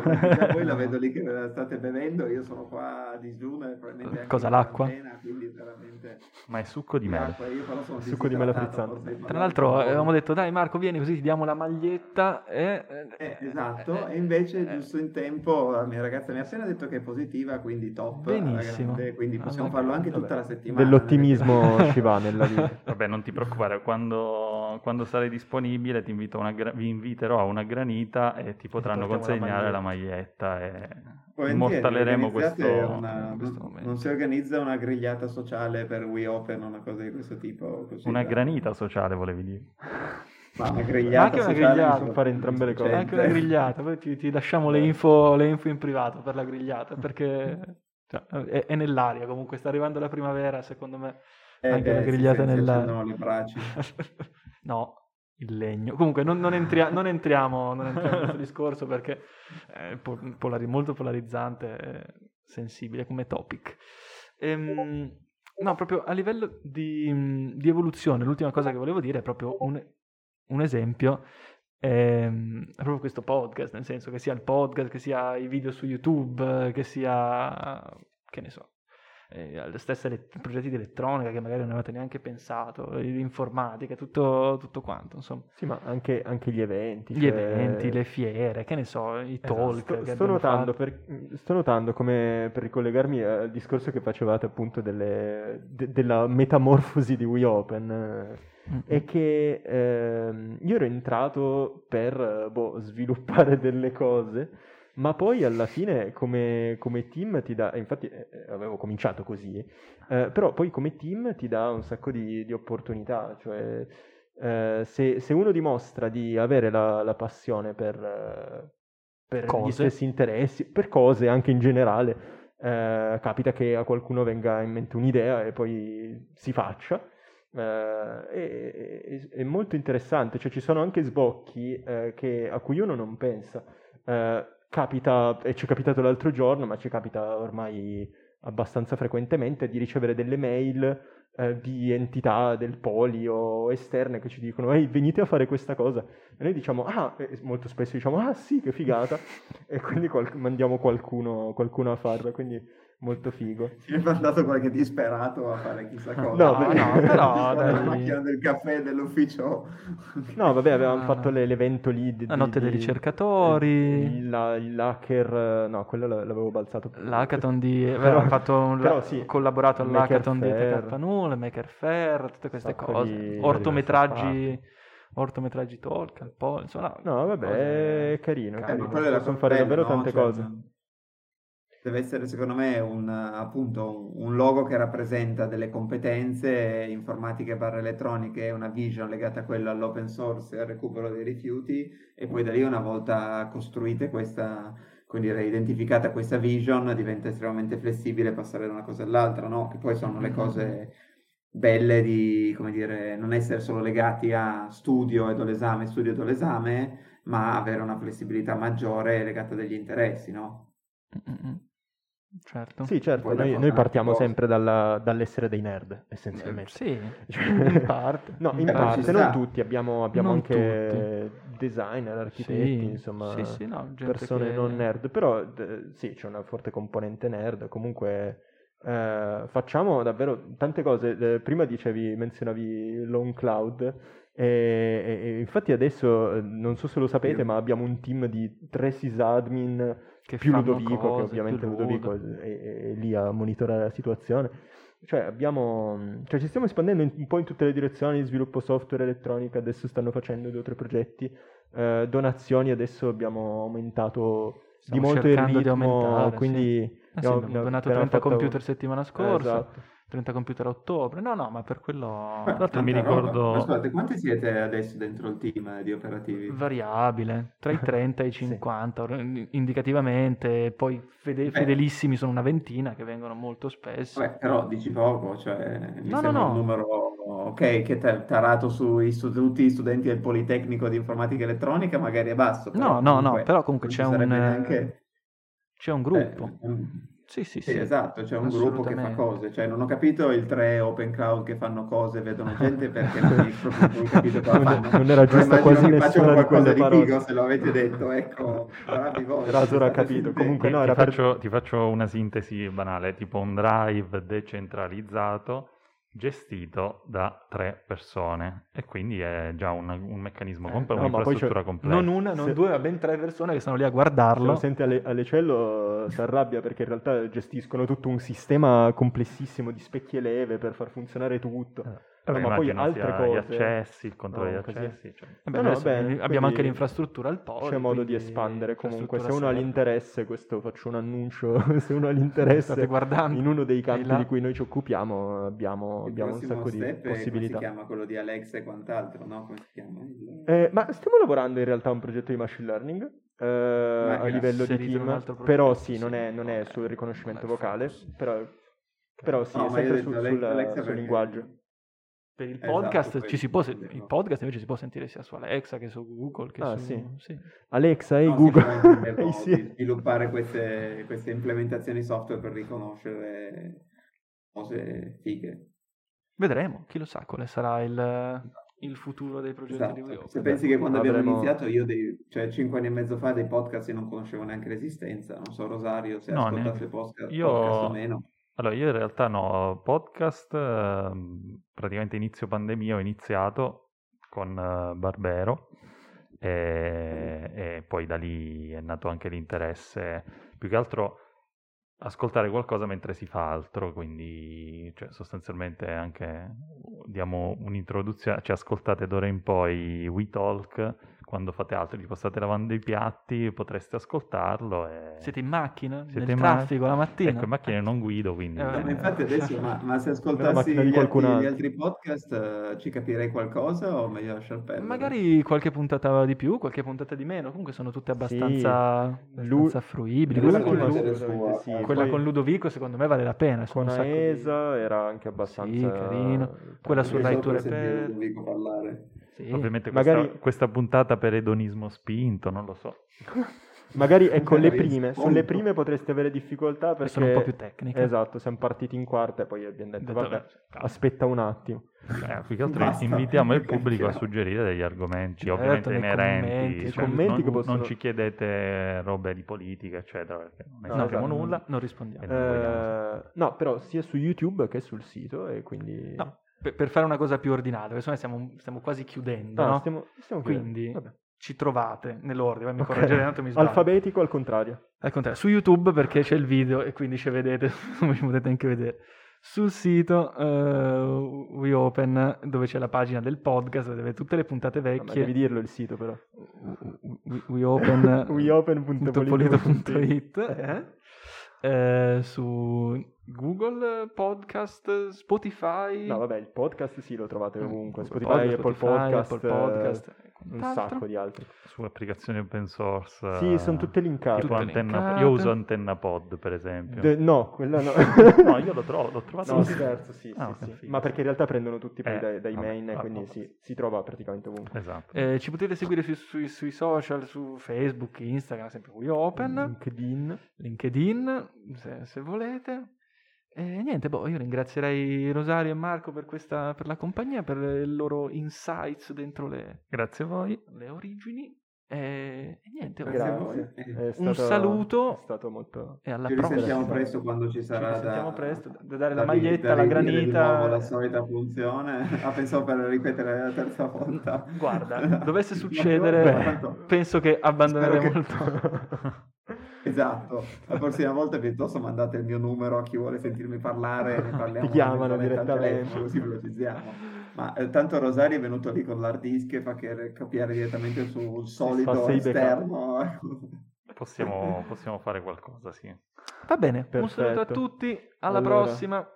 voi la vedo lì che ve la state bevendo, io sono qua a digiuno e probabilmente anche Cosa, l'acqua? veramente Ma è succo di mele. l'acqua, io però sono Succo di mela frizzante. Tra l'altro avevamo detto dai Marco vieni così ti diamo la maglietta e... Eh, esatto, e invece giusto in tempo la mia ragazza mi ha appena detto che è positiva, quindi top, Benissimo. grande, quindi possiamo Alla farlo anche grande. tutta la settimana. Dell'ottimismo ci va nella vita. Vabbè, non ti preoccupare, quando, quando sarai disponibile ti invito a una gra- vi inviterò a una granita e ti potranno portiamo la consegnare la maglietta e immortaleremo questo... una- questo non- momento. non si organizza una grigliata sociale per We Open o una cosa di questo tipo? Così Una da- granita sociale, volevi dire. Ma una grigliata anche una grigliata, fare entrambe le cose. Anche una grigliata, poi ti, ti lasciamo le info, le info in privato per la grigliata perché cioè, è, è nell'aria comunque, sta arrivando la primavera secondo me Eh, anche beh, la grigliata sente- si nella... accendono le braccia. no, il legno. Comunque non, non entria- non entriamo, non entriamo in questo discorso perché è po- polari- molto polarizzante e sensibile come topic. Ehm, no, proprio a livello di, di evoluzione, l'ultima cosa che volevo dire è proprio un, un esempio. ehm, È proprio questo podcast, nel senso che sia il podcast, che sia i video su YouTube, che sia, che ne so, eh, le stesse ele- progetti di elettronica che magari non avevate neanche pensato, l'informatica, tutto, tutto quanto, insomma. Sì, ma anche, anche gli eventi. Gli cioè- eventi, le fiere, che ne so, i Esatto, talk. Sto, che sto abbiamo notando, per, sto notando come per ricollegarmi al discorso che facevate appunto delle- de- della metamorfosi di We Open, eh, Mm, è che ehm, io ero entrato per eh, boh, sviluppare delle cose, ma poi alla fine come, come team ti dà, infatti eh, eh, avevo cominciato così, eh, però poi come team ti dà un sacco di, di opportunità, cioè eh, se, se uno dimostra di avere la, la passione per, per gli Cose. stessi interessi, per cose anche in generale, eh, capita che a qualcuno venga in mente un'idea e poi si faccia. Eh, è, è- molto interessante, cioè ci sono anche sbocchi eh, che- a cui uno non pensa. Eh, capita, e ci è capitato l'altro giorno, ma ci capita ormai abbastanza frequentemente di ricevere delle mail eh, di entità del poli o esterne che ci dicono ehi venite a fare questa cosa. E noi diciamo ah molto spesso diciamo ah sì che figata. E quindi qual- mandiamo qualcuno, qualcuno a farla quindi molto figo Si è mandato qualche disperato a fare chissà cosa. No, No, no, però, la dai. macchina del caffè dell'ufficio. no vabbè avevamo Ah. fatto le- l'evento lì di, La notte di- dei di- ricercatori. il, la- il hacker no quello l'avevo balzato prima. L'hackathon di... Però- avevamo fatto un, però sì, collaborato all'hackathon di. TKNU, le Maker Fair, tutte queste Sacco cose. di- Ortometraggi, ortometraggi talk, un po', insomma, no vabbè cose è carino. Eh, carino. ma quella è la possono cosa fare bella, davvero no? tante Cioè, cose Deve essere secondo me un, appunto, un logo che rappresenta delle competenze informatiche barra elettroniche, una vision legata a quello all'open source e al recupero dei rifiuti e poi da lì una volta costruite questa, quindi dire, identificata questa vision diventa estremamente flessibile passare da una cosa all'altra, no? Che poi sono le cose belle di, come dire, non essere solo legati a studio e do l'esame, studio e do l'esame, ma avere una flessibilità maggiore legata agli interessi, no? Mm, mm, Certo. sì certo noi, noi partiamo sempre dalla- dall'essere dei nerd essenzialmente. Sì, Cioè- in parte. No, in Eh, parte, ci non tutti, abbiamo, abbiamo Non anche designer, architetti, Sì, insomma, sì, sì, no, gente persone che- non nerd, però d- sì, c'è una forte componente nerd, comunque eh, facciamo davvero tante cose, Eh, prima dicevi, menzionavi Long Cloud, e, e- e infatti adesso, eh, non so se lo sapete, Io- ma abbiamo un team di tre sysadmin Che più Ludovico, che cose, ovviamente più Ludovico Ludo. è, è- lì a monitorare la situazione. Cioè, abbiamo, cioè ci stiamo espandendo un po' in tutte le direzioni, sviluppo software, elettronica, adesso stanno facendo due o tre progetti, eh, donazioni, adesso abbiamo aumentato Stiamo di molto il ritmo, quindi Eh sì, abbiamo- abbiamo donato abbiamo 30 fatto- computer settimana scorsa. Esatto. 30 computer a ottobre. No, no, ma per quello... Beh, Tra l'altro mi ricordo- Ascoltate, quanti siete adesso dentro il team eh, di operativi? Variabile, tra i 30 e i Sì. 50 or- indicativamente, poi fede- fedelissimi sono una ventina che vengono molto spesso. Beh, però dici poco, cioè mi No, no, sembra no. un numero ok che ta- tarato stu- tutti gli studenti del Politecnico di Informatica Elettronica magari è basso, No, no, no, comunque però comunque c'è un, eh, neanche C'è un eh, gruppo. un- Sì, sì, Sì, sì. esatto, c'è un gruppo che fa cose, cioè non ho capito il tre open cloud che fanno cose, vedono gente perché non hai proprio non ho capito cosa fanno. non era giusta immagino quasi che facciano nessuna di qualcosa quelle di parole. figo se lo avete detto, ecco, bravi voi. Razor ha capito, comunque no, ti, era per- faccio, ti faccio una sintesi banale, tipo un drive decentralizzato gestito da tre persone e quindi è già un, un meccanismo, Eh, comple- no, un'infrastruttura complessa. Non una, non Se- due, ma ben tre persone che stanno lì a Se guardarlo. lo sente alle, alle cello si arrabbia perché in realtà gestiscono tutto un sistema complessissimo di specchi e leve per far funzionare tutto. Eh, No, ma poi altre cose. Gli accessi, il controllo No, degli così. accessi. cioè. Vabbè, No, no, bene, abbiamo anche l'infrastruttura al pod. C'è modo di espandere comunque. Se uno ha l'interesse, questo faccio un annuncio. Se uno ha l'interesse State guardando in uno dei campi là. di cui noi ci occupiamo, abbiamo, abbiamo un sacco di è, come si possibilità. chiama quello di Alexa e quant'altro, no? Come si chiama? Il- Eh, ma stiamo lavorando in realtà a un progetto di machine learning eh, a livello di team, però sì, non è, non è sul riconoscimento vocale, però, però sì, No, è sempre sul, linguaggio. Per il Esatto, podcast quello, ci si può, se- il podcast invece si può sentire sia su Alexa che su Google che Ah, su... sì. Alexa e No, Google. Eh, sì. sviluppare queste, queste implementazioni software per riconoscere cose fighe. Vedremo, chi lo sa quale sarà il, il futuro dei progetti Esatto. di Wii Se pensi che quando abbiamo avremo- iniziato io, dei, cioè cinque anni e mezzo fa, dei podcast io non conoscevo neanche l'esistenza, non so Rosario se No, ascoltasse neanche. podcast, Io- podcast o meno. Allora, io in realtà no, podcast, ehm, praticamente inizio pandemia ho iniziato con eh, Barbero e, e poi da lì è nato anche l'interesse, più che altro ascoltare qualcosa mentre si fa altro, quindi cioè, sostanzialmente anche diamo un'introduzione, cioè ascoltate d'ora in poi WeTalk quando fate altro, tipo state lavando i piatti, potreste ascoltarlo e... Siete in macchina? Siete nel in ma- traffico la mattina? Ecco, in macchina non guido, quindi... Eh, ma infatti adesso, ma, ma se ascoltassi gli altri, gli altri podcast eh, ci capirei qualcosa o meglio lasciar perdere? Magari qualche puntata di più, qualche puntata di meno, comunque sono tutte abbastanza, Lu- abbastanza fruibili. Quella Quella, con Lu- Lu- sua, sì, eh, quella poi con Ludovico secondo me vale la pena. con sacco di- AESA era anche abbastanza carino. Quella su Rai so per to sentire Repair. Ludovico parlare. Sì. Ovviamente questa, Magari- questa puntata per edonismo spinto, non lo so. Magari ecco le prime, spunto. sulle prime potreste avere difficoltà perché sono un po' più tecniche. Esatto, siamo partiti in quarta e poi abbiamo detto Detto, vabbè, calma. aspetta un attimo. Eh, più che altro Basta, invitiamo il pubblico a suggerire degli argomenti, Certo, ovviamente inerenti. commenti, cioè, commenti non, che possono- non ci chiedete robe di politica, eccetera, perché non ne No, sappiamo esatto. nulla. Non rispondiamo. Eh, non Eh, no, però sia su YouTube che sul sito e quindi... No, per, per fare una cosa più ordinata, perché stiamo, stiamo quasi chiudendo, Ah, no? stiamo, stiamo chiudendo. Quindi Vabbè. ci trovate nell'ordine, mi Ok. correggerete, tanto mi sbaglio. Alfabetico al contrario. Al contrario, su YouTube perché c'è il video e quindi ci vedete, come ci potete anche vedere. Sul sito eh, WeOpen, dove c'è la pagina del podcast, dove avete tutte le puntate Vabbè, vecchie. devi dirlo il sito però. We- WeOpen weopen.polito.it eh? Eh, su Google Podcast, Spotify. No, vabbè, il podcast sì, lo trovate Mm, ovunque. Google Spotify, Podcast, Apple Podcast, Apple Podcast, eh, e un quant'altro. sacco di altri. Su applicazioni open source. Sì, eh, sono tutte linkate. tipo Tutte Antenna- linkate. Io uso Antenna Pod, per esempio. De- no, quella no. no, io l'ho, tro- l'ho trovato. No, scherzo, sì, Ah, sì, sì. Ma perché in realtà prendono tutti poi Eh, dai, dai vabbè, main, vabbè, quindi vabbè. sì, si trova praticamente ovunque. Esatto. Eh, ci potete seguire sui, sui- sui social, su Facebook, Instagram, sempre WeOpen, LinkedIn. LinkedIn, se, se volete. E niente, boh, io ringrazierei Rosario e Marco per, questa, per la compagnia, per i loro insights dentro le, Grazie a voi. le origini. E, e niente, Grazie a Grazie. voi. È Un stato- saluto. È stato molto... e alla Ci prossima. risentiamo presto quando ci Ci sarà da... risentiamo presto, da dare la da maglietta, da la granita. nuovo la solita funzione. Ah, pensavo per ripetere la terza volta. Guarda, dovesse succedere, Beh, penso che abbandoneremo Spero il che- to- Esatto, la prossima volta piuttosto mandate il mio numero a chi vuole sentirmi parlare, ne parliamo Ti chiamano direttamente. così velocizziamo. Ma eh, tanto Rosario è venuto lì con l'hard disk e fa che copiare direttamente sul solido backup. esterno. Possiamo, possiamo fare qualcosa, sì. Va bene, un saluto a Perfetto. tutti, alla Allora. prossima.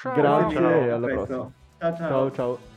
Ciao. Grazie Ciao, alla prossima. Ciao ciao. Ciao ciao.